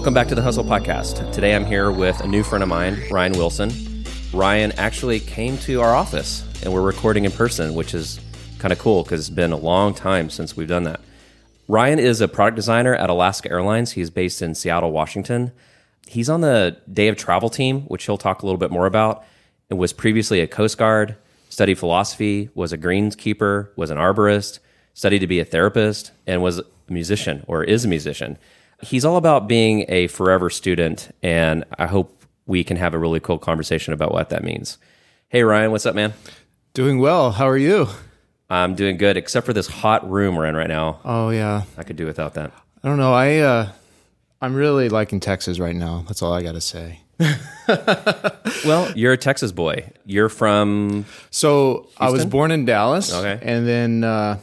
Welcome back to the Hustle Podcast. Today I'm here with a new friend of mine, Ryan Wilson. Ryan actually came to our office and we're recording in person, which is kind of cool because it's been a long time since we've done that. Ryan is a product designer at Alaska Airlines. He's based in Seattle, Washington. He's on the day of travel team, which he'll talk a little bit more about, and was previously a Coast Guard, studied philosophy, was a greenskeeper, was an arborist, studied to be a therapist, and was a musician or is a musician he's all about being a forever student, and I hope we can have a really cool conversation about what that means. Hey, Ryan, what's up, man? Doing well. How are you? I'm doing good, except for this hot room we're in right now. Oh yeah, I could do without that. I don't know. I uh, I'm really liking Texas right now. That's all I got to say. well, you're a Texas boy. You're from. So Houston? I was born in Dallas. Okay. And then uh,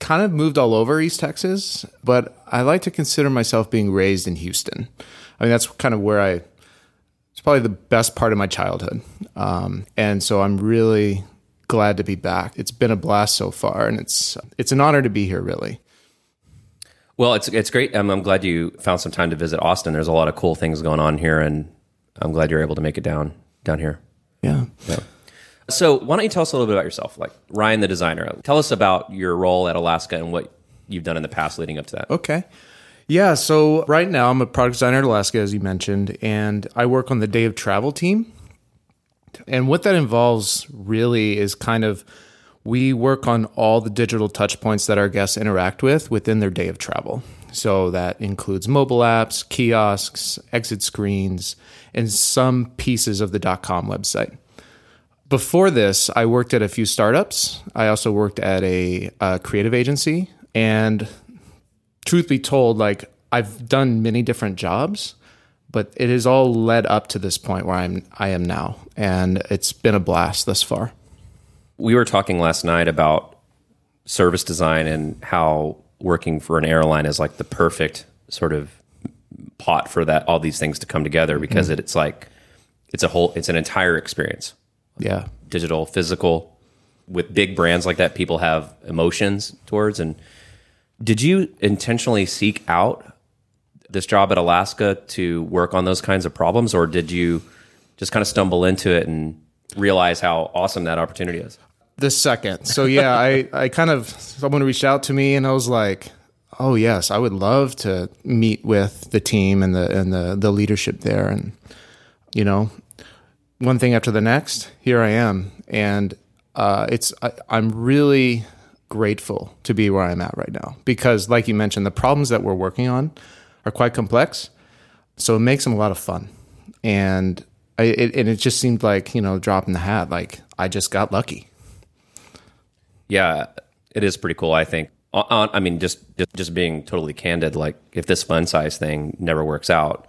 kind of moved all over East Texas, but I like to consider myself being raised in Houston. I mean, that's kind of where I, it's probably the best part of my childhood. Um, and so I'm really glad to be back. It's been a blast so far, and it's, it's an honor to be here, really. Well, it's, it's great. I'm, I'm glad you found some time to visit Austin. There's a lot of cool things going on here, and I'm glad you're able to make it down, down here. Yeah. yeah. So, why don't you tell us a little bit about yourself, like Ryan the designer? Tell us about your role at Alaska and what you've done in the past leading up to that. Okay. Yeah, so right now I'm a product designer at Alaska, as you mentioned, and I work on the day of travel team. And what that involves really is kind of we work on all the digital touch points that our guests interact with within their day of travel. So that includes mobile apps, kiosks, exit screens, and some pieces of the .com website. Before this, I worked at a few startups. I also worked at a, a creative agency. And truth be told, like I've done many different jobs, but it has all led up to this point where I'm I am now, and it's been a blast thus far. We were talking last night about service design and how working for an airline is like the perfect sort of pot for that all these things to come together because mm-hmm. it, it's like it's a whole it's an entire experience yeah. Digital, physical. With big brands like that, people have emotions towards. And did you intentionally seek out this job at Alaska to work on those kinds of problems, or did you just kind of stumble into it and realize how awesome that opportunity is? The second. So yeah, I, I kind of someone reached out to me and I was like, oh yes, I would love to meet with the team and the and the the leadership there and you know, one thing after the next, here I am, and uh, it's I, I'm really grateful to be where I'm at right now because, like you mentioned, the problems that we're working on are quite complex, so it makes them a lot of fun, and I, it, and it just seemed like you know dropping the hat, like I just got lucky. Yeah, it is pretty cool. I think. I mean, just, just just being totally candid, like if this fun size thing never works out,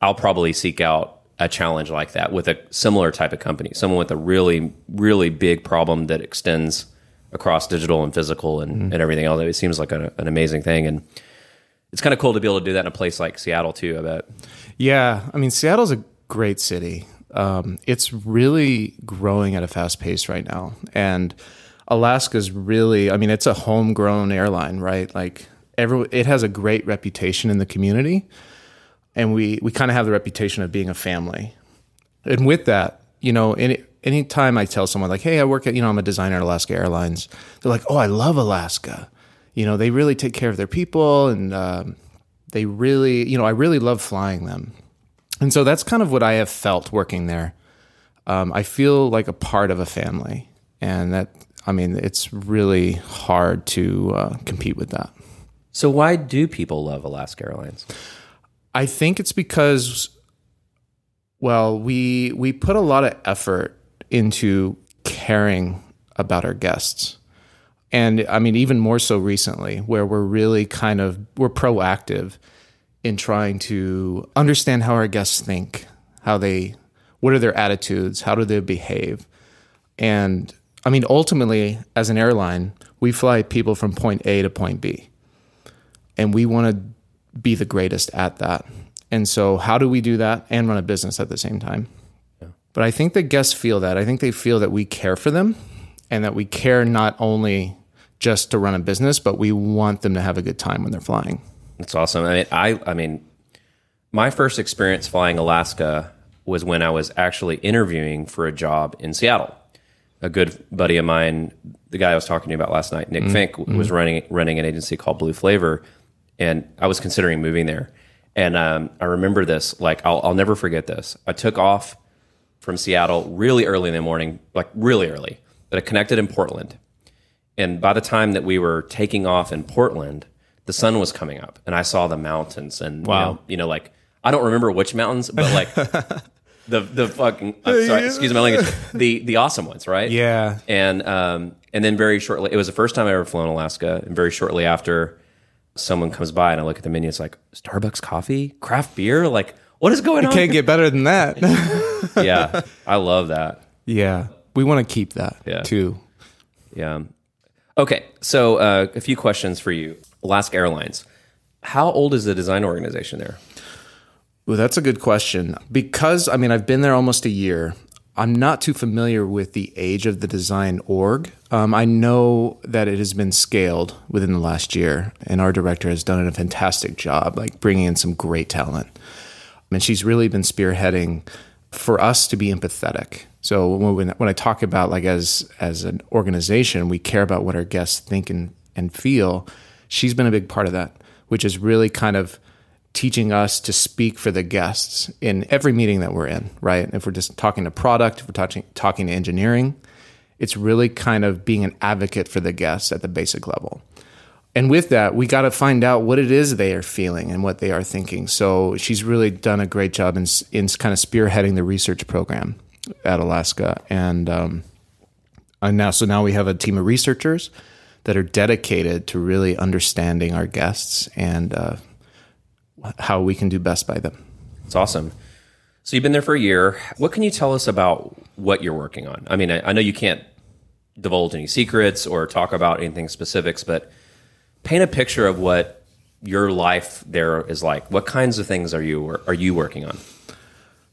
I'll probably seek out a challenge like that with a similar type of company, someone with a really, really big problem that extends across digital and physical and, mm-hmm. and everything else. It seems like a, an amazing thing. And it's kind of cool to be able to do that in a place like Seattle, too, I bet. Yeah. I mean, Seattle's a great city. Um, it's really growing at a fast pace right now. And Alaska's really, I mean, it's a homegrown airline, right? Like, every, it has a great reputation in the community and we we kind of have the reputation of being a family. And with that, you know, any anytime I tell someone like, "Hey, I work at you know I'm a designer at Alaska Airlines," they're like, "Oh, I love Alaska." You know, they really take care of their people, and um, they really, you know, I really love flying them. And so that's kind of what I have felt working there. Um, I feel like a part of a family, and that I mean, it's really hard to uh, compete with that. So, why do people love Alaska Airlines? I think it's because, well, we we put a lot of effort into caring about our guests, and I mean even more so recently, where we're really kind of we're proactive in trying to understand how our guests think, how they, what are their attitudes, how do they behave, and I mean ultimately as an airline, we fly people from point A to point B, and we want to be the greatest at that. And so, how do we do that and run a business at the same time? Yeah. But I think the guests feel that. I think they feel that we care for them and that we care not only just to run a business, but we want them to have a good time when they're flying. That's awesome. I mean, I, I mean, my first experience flying Alaska was when I was actually interviewing for a job in Seattle. A good buddy of mine, the guy I was talking to you about last night, Nick mm-hmm. Finck, was mm-hmm. running running an agency called Blue Flavor, and I was considering moving there. And um, I remember this, like I'll, I'll never forget this. I took off from Seattle really early in the morning, like really early, but I connected in Portland. And by the time that we were taking off in Portland, the sun was coming up, and I saw the mountains, and Wow. you, know, you know, like I don't remember which mountains, but like the the fucking I'm sorry, excuse my language, the the awesome ones, right? Yeah. and um, and then very shortly, it was the first time I ever flown Alaska, and very shortly after, someone comes by and I look at the menu, it's like Starbucks coffee, craft beer, like what is going on? Can't get better than that. yeah, I love that. yeah. We want to keep that Yeah. too. Yeah. Okay, so uh, a few questions for you. Alaska Airlines, how old is the design organization there? Well, that's a good question. Because, I mean, I've been there almost a year. I'm not too familiar with the age of the design org. Um, I know that it has been scaled within the last year, and our director has done a fantastic job, like bringing in some great talent. And she's really been spearheading for us to be empathetic. So when, when I talk about like as as an organization, we care about what our guests think and, and feel. She's been a big part of that, which is really kind of teaching us to speak for the guests in every meeting that we're in, right? If we're just talking to product, if we're talking talking to engineering, it's really kind of being an advocate for the guests at the basic level. And with that, we got to find out what it is they are feeling and what they are thinking. So she's really done a great job in, in kind of spearheading the research program at Alaska. And, um, and now, so now we have a team of researchers that are dedicated to really understanding our guests and uh, how we can do best by them. It's awesome. So you've been there for a year. What can you tell us about what you're working on? I mean, I, I know you can't divulge any secrets or talk about anything specifics, but paint a picture of what your life there is like. What kinds of things are you are you working on?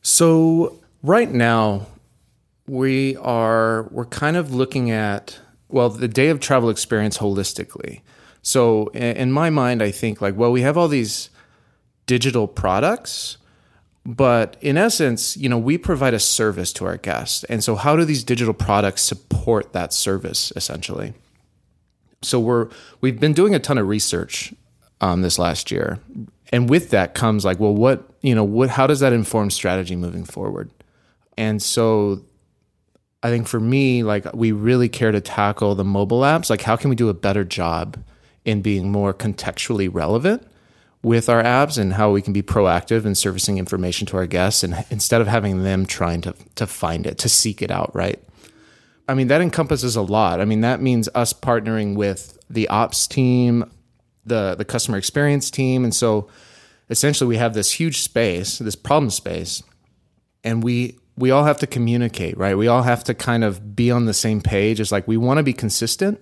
So right now we are we're kind of looking at well the day of travel experience holistically. So in my mind I think like well we have all these digital products but in essence, you know, we provide a service to our guests. And so how do these digital products support that service essentially? So we're we've been doing a ton of research um, this last year, and with that comes like, well, what you know, what how does that inform strategy moving forward? And so, I think for me, like we really care to tackle the mobile apps. Like, how can we do a better job in being more contextually relevant with our apps, and how we can be proactive in servicing information to our guests, and instead of having them trying to to find it, to seek it out, right? I mean, that encompasses a lot. I mean, that means us partnering with the ops team, the the customer experience team, and so essentially we have this huge space, this problem space, and we we all have to communicate, right? We all have to kind of be on the same page. It's like we want to be consistent.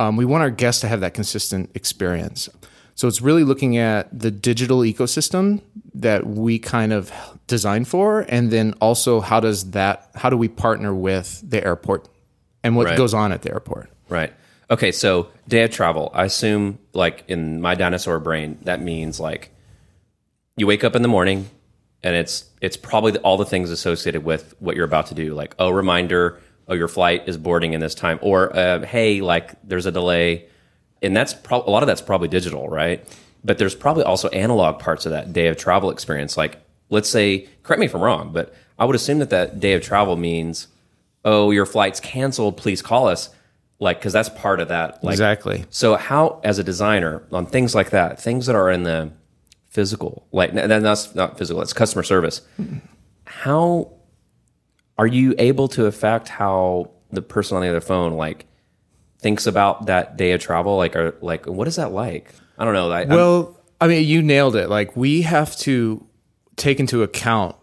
Um, we want our guests to have that consistent experience. So it's really looking at the digital ecosystem that we kind of design for, and then also how does that how do we partner with the airport and what Right. goes on at the airport? Right. Okay, so day of travel. I assume, like in my dinosaur brain, that means like you wake up in the morning, and it's it's probably all the things associated with what you're about to do, like oh reminder, oh your flight is boarding in this time, or uh, hey like there's a delay, and that's pro- a lot of that's probably digital, right? But there's probably also analog parts of that day of travel experience. Like let's say, correct me if I'm wrong, but I would assume that that day of travel means oh your flight's canceled, please call us, like because that's part of that. Like, exactly. so how, as a designer, on things like that, things that are in the physical, like and that's not physical, it's customer service. How are you able to affect how the person on the other phone like thinks about that day of travel? Like, or like, what is that like? I don't know. I, I'm- Well, I mean, you nailed it. Like we have to take into account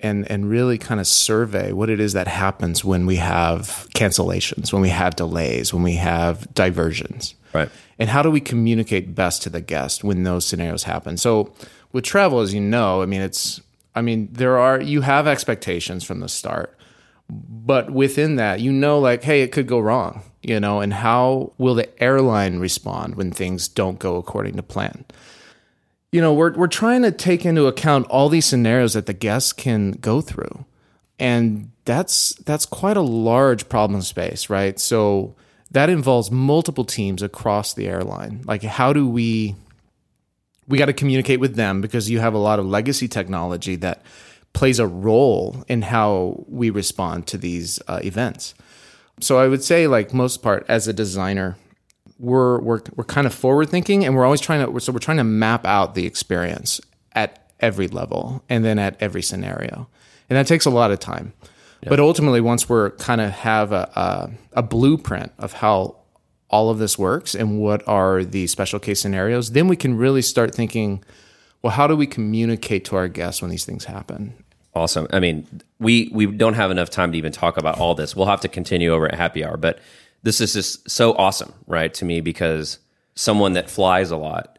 and and really kind of survey what it is that happens when we have cancellations, when we have delays, when we have diversions. Right. And how do we communicate best to the guest when those scenarios happen? So with travel, as you know, I mean, it's I mean, there are you have expectations from the start. But within that, you know, like, hey, it could go wrong, you know, and how will the airline respond when things don't go according to plan? you know, we're we're trying to take into account all these scenarios that the guests can go through. And that's that's quite a large problem space, right? So that involves multiple teams across the airline. Like how do we we got to communicate with them because you have a lot of legacy technology that plays a role in how we respond to these uh, events. So I would say, like most part, as a designer, we're we're we're kind of forward thinking, and we're always trying to so we're trying to map out the experience at every level and then at every scenario, and that takes a lot of time. But ultimately, once we're kind of have a, a a blueprint of how all of this works and what are the special case scenarios, then we can really start thinking, well, how do we communicate to our guests when these things happen? Awesome. I mean, we we don't have enough time to even talk about all this. We'll have to continue over at happy hour, but this is just so awesome, right, to me because someone that flies a lot,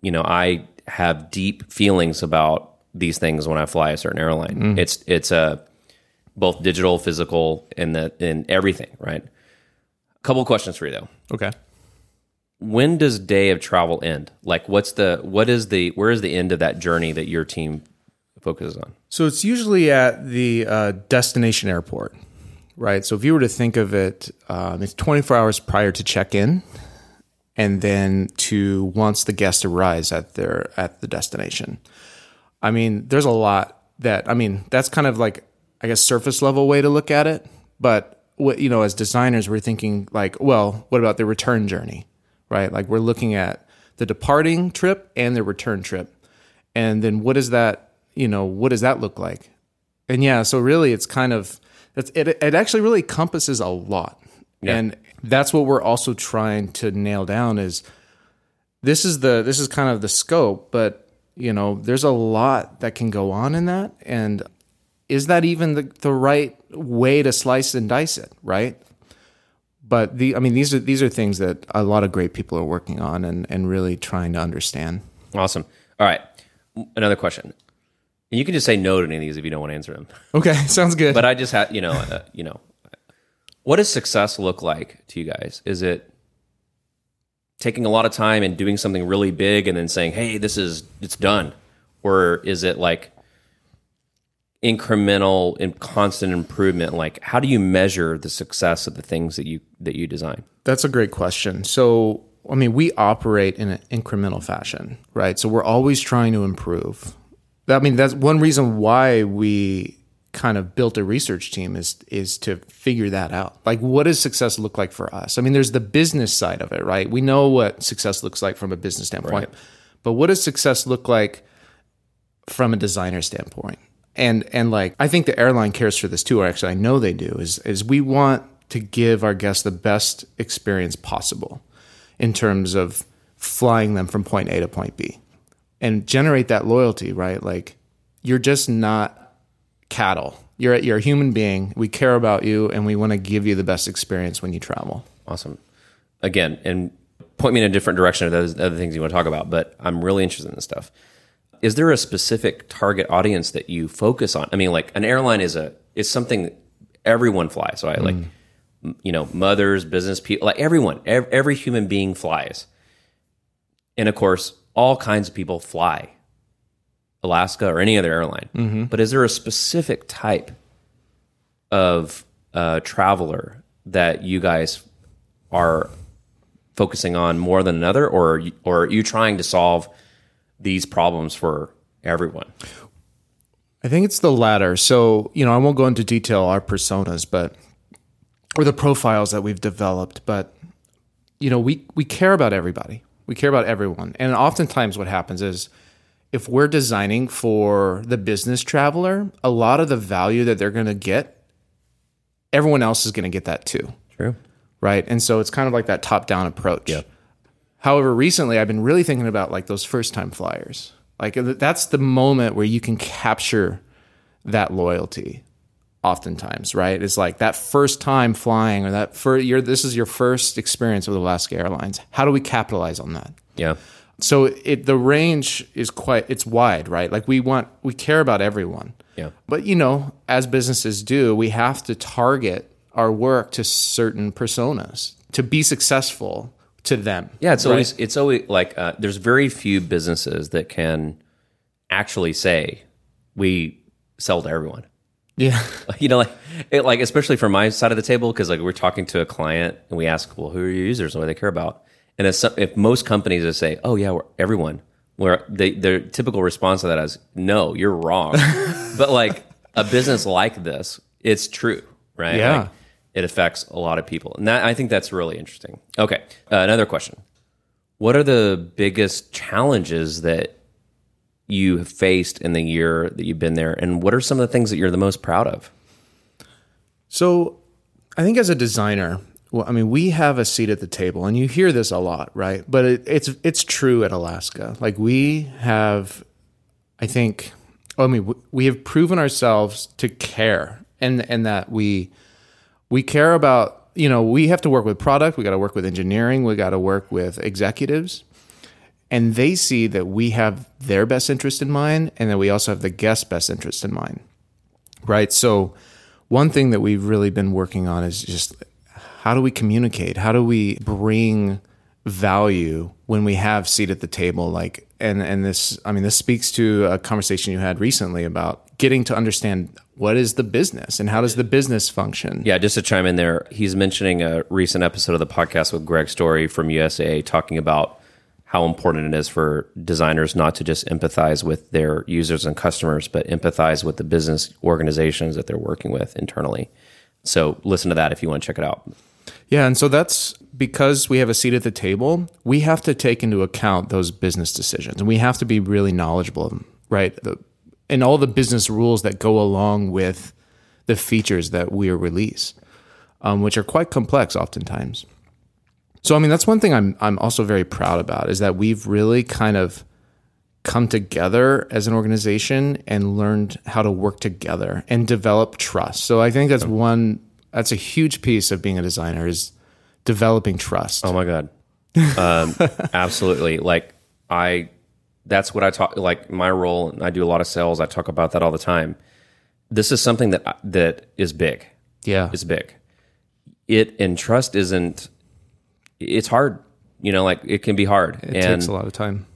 you know, I have deep feelings about these things when I fly a certain airline. Mm. It's it's a both digital, physical, and the and everything, right? A couple questions for you though. Okay. When does day of travel end? Like, what's the what is the where is the end of that journey that your team focuses on? So it's usually at the uh, destination airport, right? So if you were to think of it, um, it's 24 hours prior to check in, and then to once the guest arrives at their at the destination. I mean, there's a lot that I mean that's kind of like I guess surface level way to look at it, but what you know as designers we're thinking like, well, what about the return journey, right? Like we're looking at the departing trip and the return trip, and then what is that you know what does that look like and yeah so really it's kind of it's, it, it actually really encompasses a lot Yeah. and that's what we're also trying to nail down is this is the this is kind of the scope but you know there's a lot that can go on in that and is that even the, the right way to slice and dice it right but the i mean these are these are things that a lot of great people are working on and and really trying to understand Awesome. All right. Another question. And you can just say no to any of these if you don't want to answer them. okay sounds good But I just had, you know, uh, you know, what does success look like to you guys? Is it taking a lot of time and doing something really big and then saying, "Hey, this is it's done," or is it like incremental and constant improvement? Like, how do you measure the success of the things that you that you design? That's a great question. So, I mean, we operate in an incremental fashion, right? So we're always trying to improve. I mean, that's one reason why we kind of built a research team is is to figure that out. Like what does success look like for us? I mean, there's the business side of it, right? We know what success looks like from a business standpoint. But what does success look like from a designer standpoint? And and like I think the airline cares for this too, or actually I know they do, is is we want to give our guests the best experience possible in terms of flying them from point A to point B and generate that loyalty, right? Like you're just not cattle. You're you're a human being. We care about you and we want to give you the best experience when you travel. Awesome. Again, and point me in a different direction of those other things you want to talk about, but I'm really interested in this stuff. Is there a specific target audience that you focus on? I mean, like an airline is a is something everyone flies, right? Like mm. you know, mothers, business people, like everyone, ev- every human being flies. And of course, all kinds of people fly. Alaska or any other airline. But is there a specific type of uh, traveler that you guys are focusing on more than another, or are you- or are you trying to solve these problems for everyone? I think it's the latter. So, you know, I won't go into detail our personas, but or the profiles that we've developed, but you know, we we care about everybody. We care about everyone. And oftentimes what happens is if we're designing for the business traveler, a lot of the value that they're going to get, everyone else is going to get that too. True. right? And so it's kind of like that top down approach. However, recently I've been really thinking about like those first time flyers. Like that's the moment where you can capture that loyalty. Oftentimes, right? It's like that first time flying, or that for your this is your first experience with Alaska Airlines. How do we capitalize on that? Yeah. So it the range is quite it's wide, right? Like we want we care about everyone. Yeah. But you know, as businesses do, we have to target our work to certain personas. To be successful, to them. Yeah, it's right? always it's always like uh, there's very few businesses that can actually say we sell to everyone. Yeah, You know, like it, like especially from my side of the table because like we're talking to a client and we ask, well, who are your users and what do they care about? And if, some, if most companies just say, oh yeah, we're everyone, where they, their typical response to that is, no, you're wrong. but like a business like this, it's true, right? Yeah. Like, it affects a lot of people, and that I think that's really interesting. Okay, uh, another question: What are the biggest challenges that you have faced in the year that you've been there, and what are some of the things that you're the most proud of? So I think as a designer, well, I mean, we have a seat at the table, and you hear this a lot, right? But it, it's it's true at Alaska. Like we have, I think, I mean, we have proven ourselves to care, and and that we we care about. You know, we have to work with product. We got to work with engineering. We got to work with executives, and they see that we have their best interest in mind, and that we also have the guest best interest in mind right? So, one thing that we've really been working on is just how do we communicate? How do we bring value when we have seat at the table? Like, and and this, I mean, this speaks to a conversation you had recently about getting to understand what is the business and how does the business function. Yeah, just to chime in there, he's mentioning a recent episode of the podcast with Greg Storey from USA talking about how important it is for designers not to just empathize with their users and customers, but empathize with the business organizations that they're working with internally. So listen to that if you want to check it out. Yeah, and so that's because we have a seat at the table, we have to take into account those business decisions and we have to be really knowledgeable of them, right? The, and all the business rules that go along with the features that we release, um, which are quite complex oftentimes. So, I mean, that's one thing I'm I'm also very proud about is that we've really kind of come together as an organization and learned how to work together and develop trust. So, I think that's one that's a huge piece of being a designer is developing trust. Oh my god, um, absolutely! Like I, that's what I talk. Like my role, and I do a lot of sales. I talk about that all the time. This is something that that is big. Yeah. Is big. It and trust isn't. It's hard. You know, like it can be hard, It and takes a lot of time.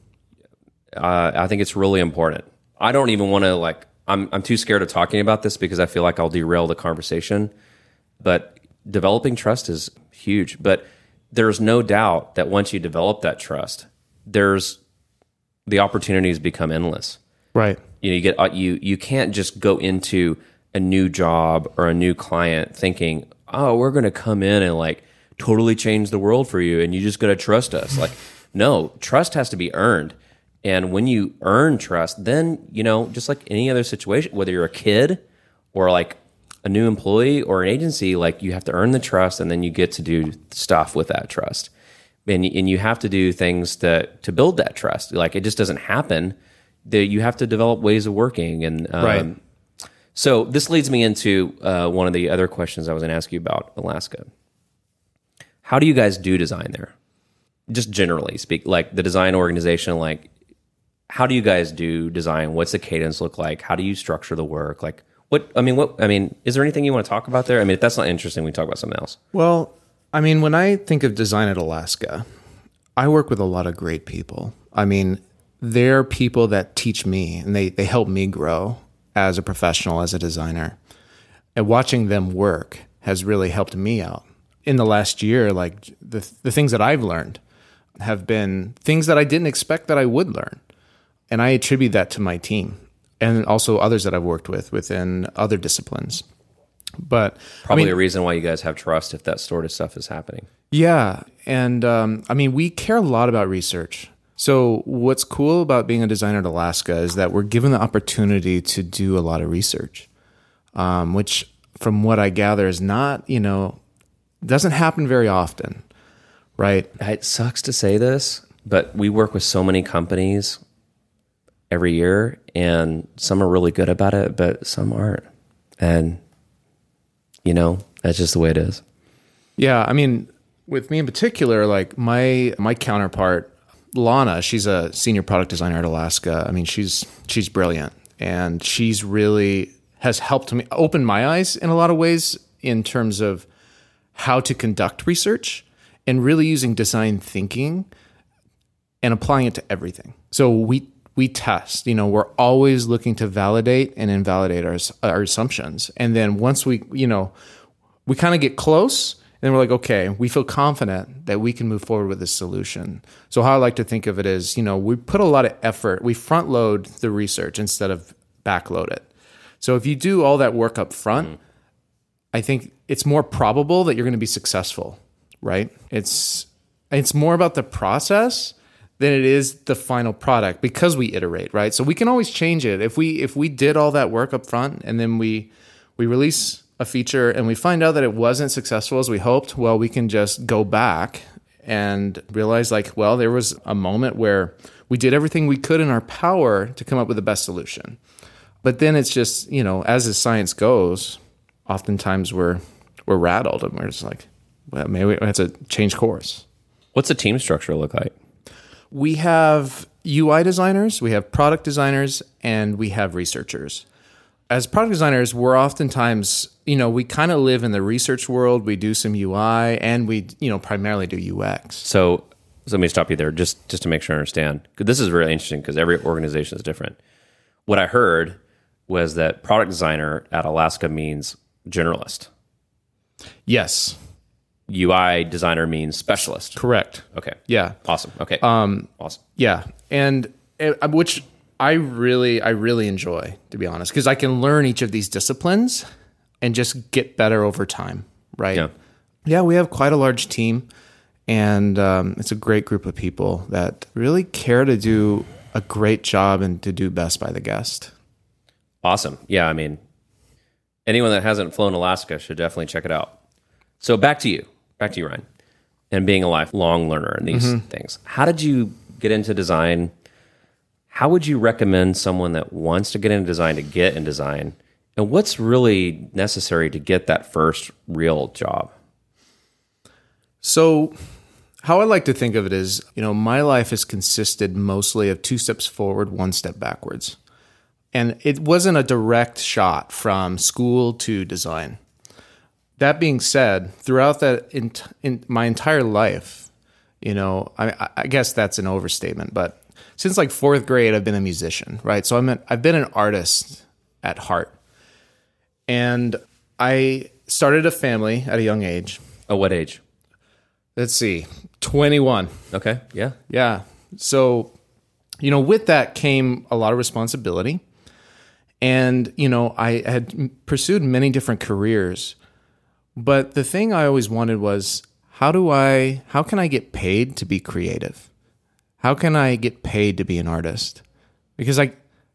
uh, I think it's really important. I don't even want to like. I'm I'm too scared of talking about this because I feel like I'll derail the conversation. But developing trust is huge. But there's no doubt that once you develop that trust, there's the opportunities become endless. Right. You know, you get uh, you you can't just go into a new job or a new client thinking, "Oh, we're going to come in and like totally change the world for you and you just got to trust us." like, no, trust has to be earned. And when you earn trust, then, you know, just like any other situation, whether you're a kid or like a new employee or an agency, like you have to earn the trust and then you get to do stuff with that trust. And, and you have to do things to, to build that trust. Like it just doesn't happen. That you have to develop ways of working. And um, Right. so this leads me into uh, one of the other questions I was going to ask you about Alaska. How do you guys do design there? Just generally speak, like the design organization, like how do you guys do design? What's the cadence look like? How do you structure the work? Like what, I mean, what, I mean, is there anything you want to talk about there? I mean, if that's not interesting, we talk about something else. Well, I mean, when I think of design at Alaska, I work with a lot of great people. I mean, they're people that teach me and they, they help me grow as a professional, as a designer. And watching them work has really helped me out. In the last year, like the, the things that I've learned have been things that I didn't expect that I would learn. And I attribute that to my team and also others that I've worked with within other disciplines. But Probably I mean, a reason why you guys have trust if that sort of stuff is happening. yeah, and um, I mean, we care a lot about research. So, what's cool about being a designer at Alaska is that we're given the opportunity to do a lot of research, um, which, from what I gather, is not you know doesn't happen very often, right? It sucks to say this, but we work with so many companies every year, and some are really good about it, but some aren't. And, you know, that's just the way it is. Yeah, I mean, with me in particular, like my my counterpart, Lana, she's a senior product designer at Alaska. I mean, she's she's brilliant, and she's really has helped me open my eyes in a lot of ways in terms of how to conduct research and really using design thinking and applying it to everything. So we we test. You know, we're always looking to validate and invalidate our our assumptions. And then once we, you know, we kind of get close and we're like, okay, we feel confident that we can move forward with this solution. So how I like to think of it is, you know, we put a lot of effort, we front load the research instead of backload it. So if you do all that work up front, mm-hmm. I think it's more probable that you're going to be successful, right? It's it's more about the process than it is the final product because we iterate, right? So we can always change it. If we if we did all that work up front and then we we release a feature and we find out that it wasn't successful as we hoped, well, we can just go back and realize like, well, there was a moment where we did everything we could in our power to come up with the best solution. But then it's just, you know, as the science goes, oftentimes we're we're rattled and we're just like, well, maybe we have to change course. What's the team structure look like? We have UI designers, we have product designers, and we have researchers. As product designers, we're oftentimes, you know, we kind of live in the research world. We do some UI and we, you know, primarily do UX. So, so let me stop you there just, just to make sure I understand. This is really interesting because every organization is different. What I heard was that product designer at Alaska means generalist. Yes. UI designer means specialist. Correct. Okay. Yeah. Awesome. Okay. Um, awesome. Yeah, and uh, which I really, I really enjoy to be honest, because I can learn each of these disciplines and just get better over time. Right. Yeah. Yeah, we have quite a large team, and um, it's a great group of people that really care to do a great job and to do best by the guest. Awesome. Yeah, I mean, anyone that hasn't flown Alaska should definitely check it out. So back to you back to you, Ryan, and being a lifelong learner in these mm-hmm. things. How did you get into design? How would you recommend someone that wants to get into design to get in design? And what's really necessary to get that first real job? So, how I like to think of it is, you know, my life has consisted mostly of two steps forward, one step backwards. And it wasn't a direct shot from school to design that being said, throughout that in, in my entire life, you know, I, I, guess that's an overstatement, but since like fourth grade, I've been a musician, right? So I'm an, I've been an artist at heart, and I started a family at a young age. Oh, what age? Let's see, twenty one. Okay, yeah, yeah. So, you know, with that came a lot of responsibility, and you know, I had pursued many different careers but the thing I always wanted was how do I how can I get paid to be creative? How can I get paid to be an artist? Because I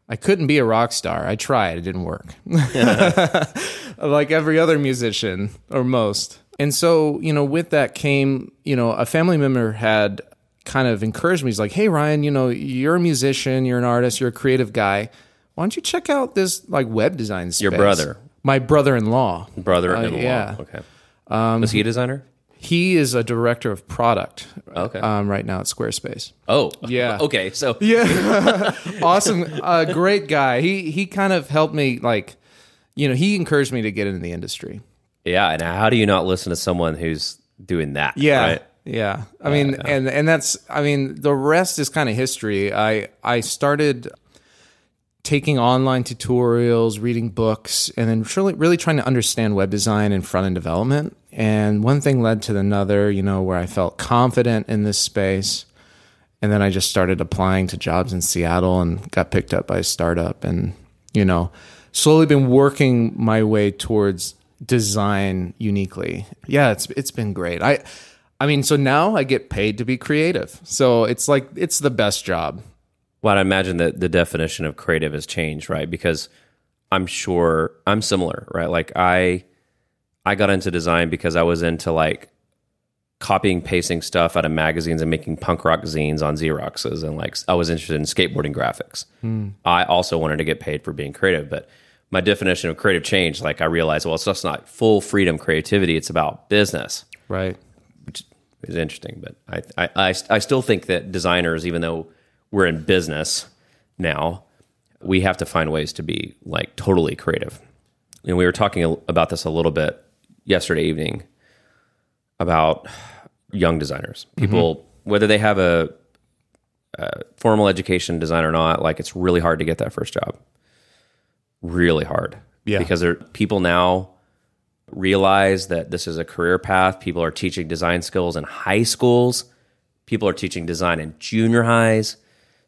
I couldn't be a rock star. I tried, it didn't work. like every other musician or most. And so, you know, with that came, you know, a family member had kind of encouraged me. He's like, "Hey Ryan, you know, you're a musician, you're an artist, you're a creative guy. Why don't you check out this like web design space?" Your brother my brother-in-law. Brother-in-law. Uh, yeah. Okay. Um, he a designer? He is a director of product. Okay. Um, right now at Squarespace. Oh. Yeah. Okay. So. Yeah. awesome. Uh, great guy. He he kind of helped me like, you know, he encouraged me to get into the industry. Yeah. And how do you not listen to someone who's doing that? Yeah. Right? Yeah. I mean, uh, and and that's I mean, the rest is kind of history. I I started taking online tutorials, reading books, and then really, really trying to understand web design and front end development. And one thing led to another, you know, where I felt confident in this space. And then I just started applying to jobs in Seattle and got picked up by a startup and, you know, slowly been working my way towards design uniquely. Yeah, it's it's been great. I I mean, so now I get paid to be creative. So it's like it's the best job. Well, I imagine that the definition of creative has changed, right? Because I'm sure I'm similar, right? Like I I got into design because I was into like copying pasting stuff out of magazines and making punk rock zines on Xeroxes and like I was interested in skateboarding graphics. Mm. I also wanted to get paid for being creative, but my definition of creative change, like I realized, well, it's just not full freedom creativity; it's about business, right? Which is interesting, but I, I, I, I still think that designers, even though we're in business now, we have to find ways to be like totally creative. And we were talking about this a little bit yesterday evening about young designers. Mm-hmm. People, whether they have a, a formal education design or not, like it's really hard to get that first job. Really hard. Yeah. Because there, people now realize that this is a career path. People are teaching design skills in high schools. People are teaching design in junior highs.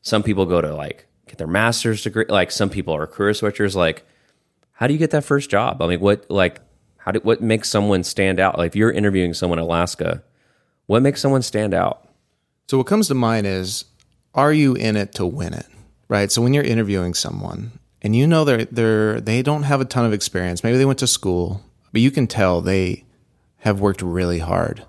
Some people go to like get their master's degree. Like some people are career switchers. Like, how do you get that first job? I mean, what like how do what makes someone stand out? Like if you're interviewing someone in Alaska, what makes someone stand out? So what comes to mind is, are you in it to win it? Right. So when you're interviewing someone and you know they're they're they don't have a ton of experience, maybe they went to school, but you can tell they have worked really hard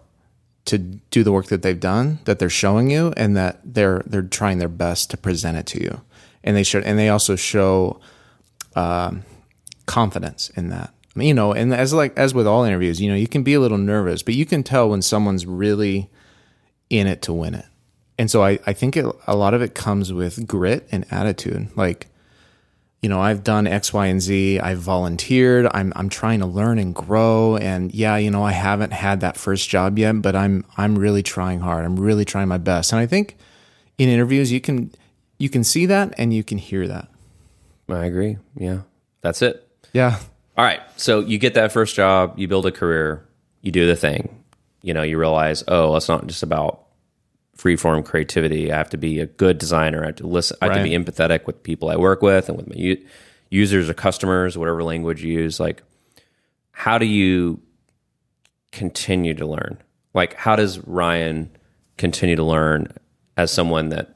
to do the work that they've done, that they're showing you, and that they're they're trying their best to present it to you. And they should and they also show um, confidence in that. You know, and as like as with all interviews, you know, you can be a little nervous, but you can tell when someone's really in it to win it. And so I, I think it, a lot of it comes with grit and attitude. Like, you know, I've done X, Y, and Z. I've volunteered. I'm I'm trying to learn and grow. And yeah, you know, I haven't had that first job yet, but I'm I'm really trying hard. I'm really trying my best. And I think in interviews you can you can see that and you can hear that. I agree. Yeah. That's it. Yeah. All right. So you get that first job, you build a career, you do the thing. You know, you realize, oh, it's not just about freeform creativity. I have to be a good designer. I have to listen. I have to be empathetic with people I work with and with my u- users or customers, whatever language you use. Like, how do you continue to learn? Like, how does Ryan continue to learn as someone that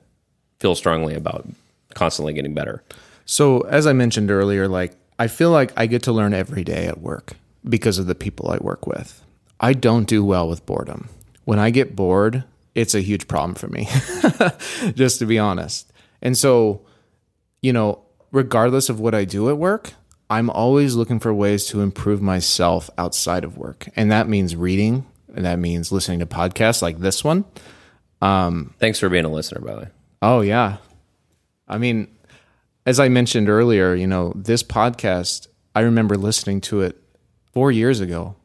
feels strongly about constantly getting better? So, as I mentioned earlier, like I feel like I get to learn every day at work because of the people I work with. I don't do well with boredom. When I get bored, it's a huge problem for me, just to be honest. And so, you know, regardless of what I do at work, I'm always looking for ways to improve myself outside of work. And that means reading, and that means listening to podcasts like this one. Thanks for being a listener, by the way. Oh, yeah. I mean, as I mentioned earlier, you know, this podcast, I remember listening to it four years ago.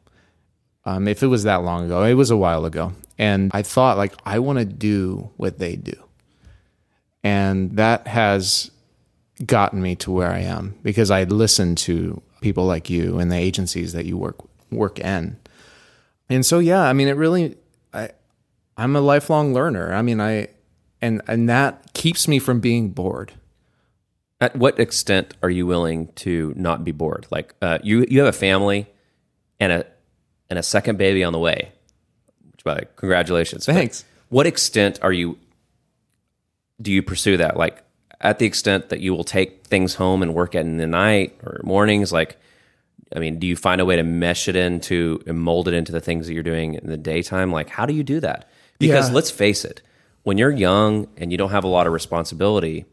Um, if it was that long ago, it was a while ago. And I thought, like, I want to do what they do. And that has gotten me to where I am because I listened to people like you and the agencies that you work work in. And so yeah, I mean it really I I'm a lifelong learner. I mean I and and that keeps me from being bored. At what extent are you willing to not be bored? Like uh, you, you have a family and a and a second baby on the way. By way, congratulations. But Thanks. what extent are you? Do you pursue that? Like at the extent that you will take things home and work at in the night or mornings? Like, I mean, do you find a way to mesh it into and mold it into the things that you're doing in the daytime? Like, how do you do that? Because Yeah. let's face it, when you're young and you don't have a lot of responsibility,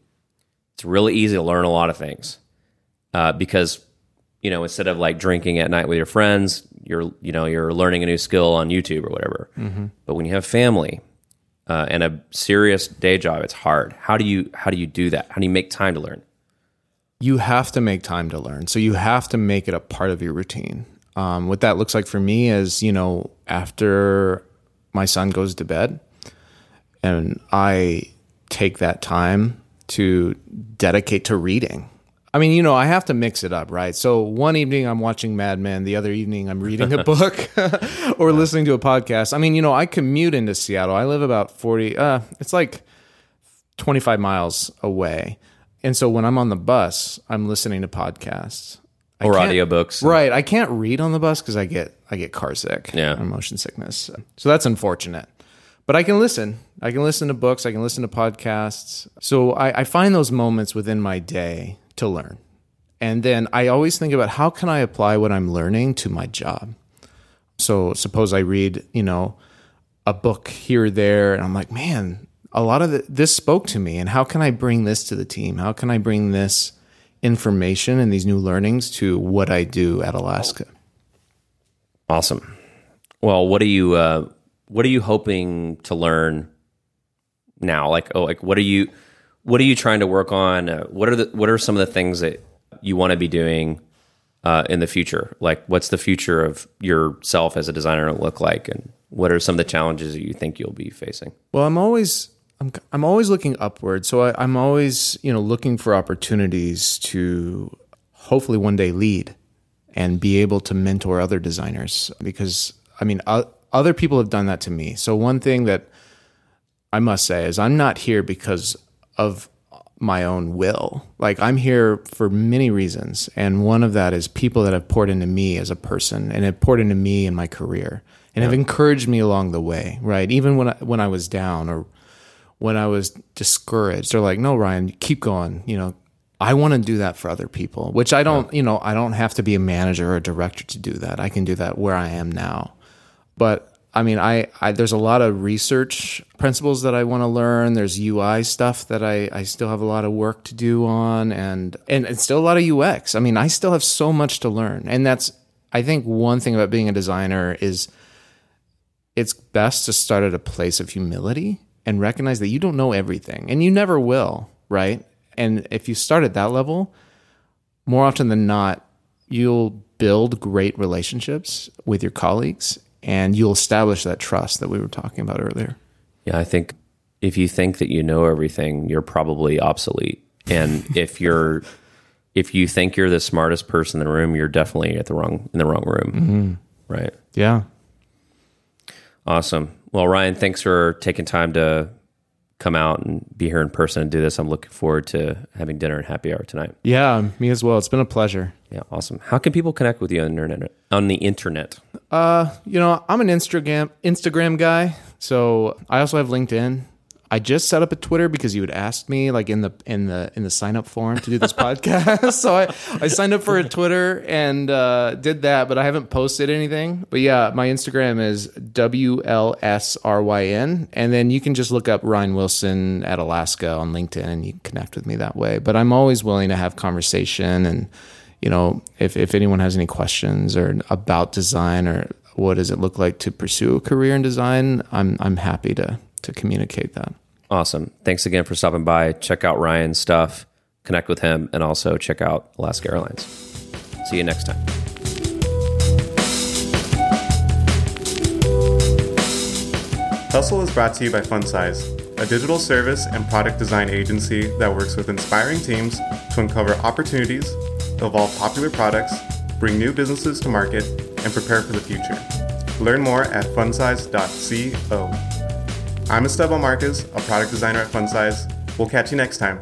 it's really easy to learn a lot of things uh, because you know instead of like drinking at night with your friends you're you know you're learning a new skill on youtube or whatever but when you have family uh, and a serious day job it's hard how do you how do you do that how do you make time to learn you have to make time to learn. So you have to make it a part of your routine. Um, what that looks like for me is, you know, after my son goes to bed and I take that time to dedicate to reading. I mean, you know, I have to mix it up, right? So one evening I'm watching Mad Men, the other evening I'm reading a book or listening to a podcast. I mean, you know, I commute into Seattle. I live about 40 uh it's like 25 miles away. And so when I'm on the bus, I'm listening to podcasts. I or audiobooks Right. I can't read on the bus because I get I get car sick. Yeah. Or motion sickness. So that's unfortunate. But I can listen. I can listen to books. I can listen to podcasts. So I, I find those moments within my day to learn. And then I always think about how can I apply what I'm learning to my job. So suppose I read, you know, a book here or there, and I'm like, man, a lot of the, this spoke to me. And how can I bring this to the team? How can I bring this information and these new learnings to what I do at Alaska? awesome well what are you uh, what are you hoping to learn now like oh like what are you what are you trying to work on uh, what are the what are some of the things that you want to be doing uh, in the future like what's the future of yourself as a designer look like and What are some of the challenges that you think you'll be facing? Well, I'm always I'm I'm always looking upward. So I, I'm always you know looking for opportunities to hopefully one day lead and be able to mentor other designers because I mean uh, other people have done that to me. So one thing that I must say is I'm not here because of my own will. Like I'm here for many reasons, and one of that is people that have poured into me as a person and have poured into me in my career and have encouraged me along the way. Right, even when I, when I was down or when I was discouraged, they're like, "No, Ryan, keep going." You know, I want to do that for other people, which I don't. You know, I don't have to be a manager or a director to do that. I can do that where I am now, but I mean, I, I, there's a lot of research principles that I want to learn. There's UI stuff that I, I still have a lot of work to do on, and and it's still a lot of UX. I mean, I still have so much to learn, and that's I think one thing about being a designer is it's best to start at a place of humility and recognize that you don't know everything, and you never will, right? And if you start at that level, more often than not, you'll build great relationships with your colleagues and you'll establish that trust that we were talking about earlier. Yeah, I think if you think that you know everything, you're probably obsolete. And if you're if you think you're the smartest person in the room, you're definitely at the wrong in the wrong room. Mm-hmm. Right. Yeah. Awesome. Well, Ryan, thanks for taking time to come out and be here in person and do this. I'm looking forward to having dinner and happy hour tonight. Yeah, me as well. It's been a pleasure. Yeah, awesome. How can people connect with you on the internet? On the internet? Uh, you know, I'm an Instagram Instagram guy, so I also have LinkedIn. I just set up a Twitter because you had asked me like in the in the in the sign up form to do this podcast. so I, I signed up for a Twitter and uh, did that, but I haven't posted anything. But yeah, my Instagram is W L S R Y N, and then you can just look up Ryan Wilson at Alaska on LinkedIn and you can connect with me that way. But I'm always willing to have conversation and you know if if anyone has any questions or about design or what does it look like to pursue a career in design, I'm I'm happy to to communicate that. Awesome. Thanks again for stopping by. Check out Ryan's stuff, connect with him, and also check out Alaska Airlines. See you next time. Hustle is brought to you by FunSize, a digital service and product design agency that works with inspiring teams to uncover opportunities, evolve popular products, bring new businesses to market, and prepare for the future. Learn more at funsize.co. I'm Esteban Marquez, a product designer at FunSize. We'll catch you next time.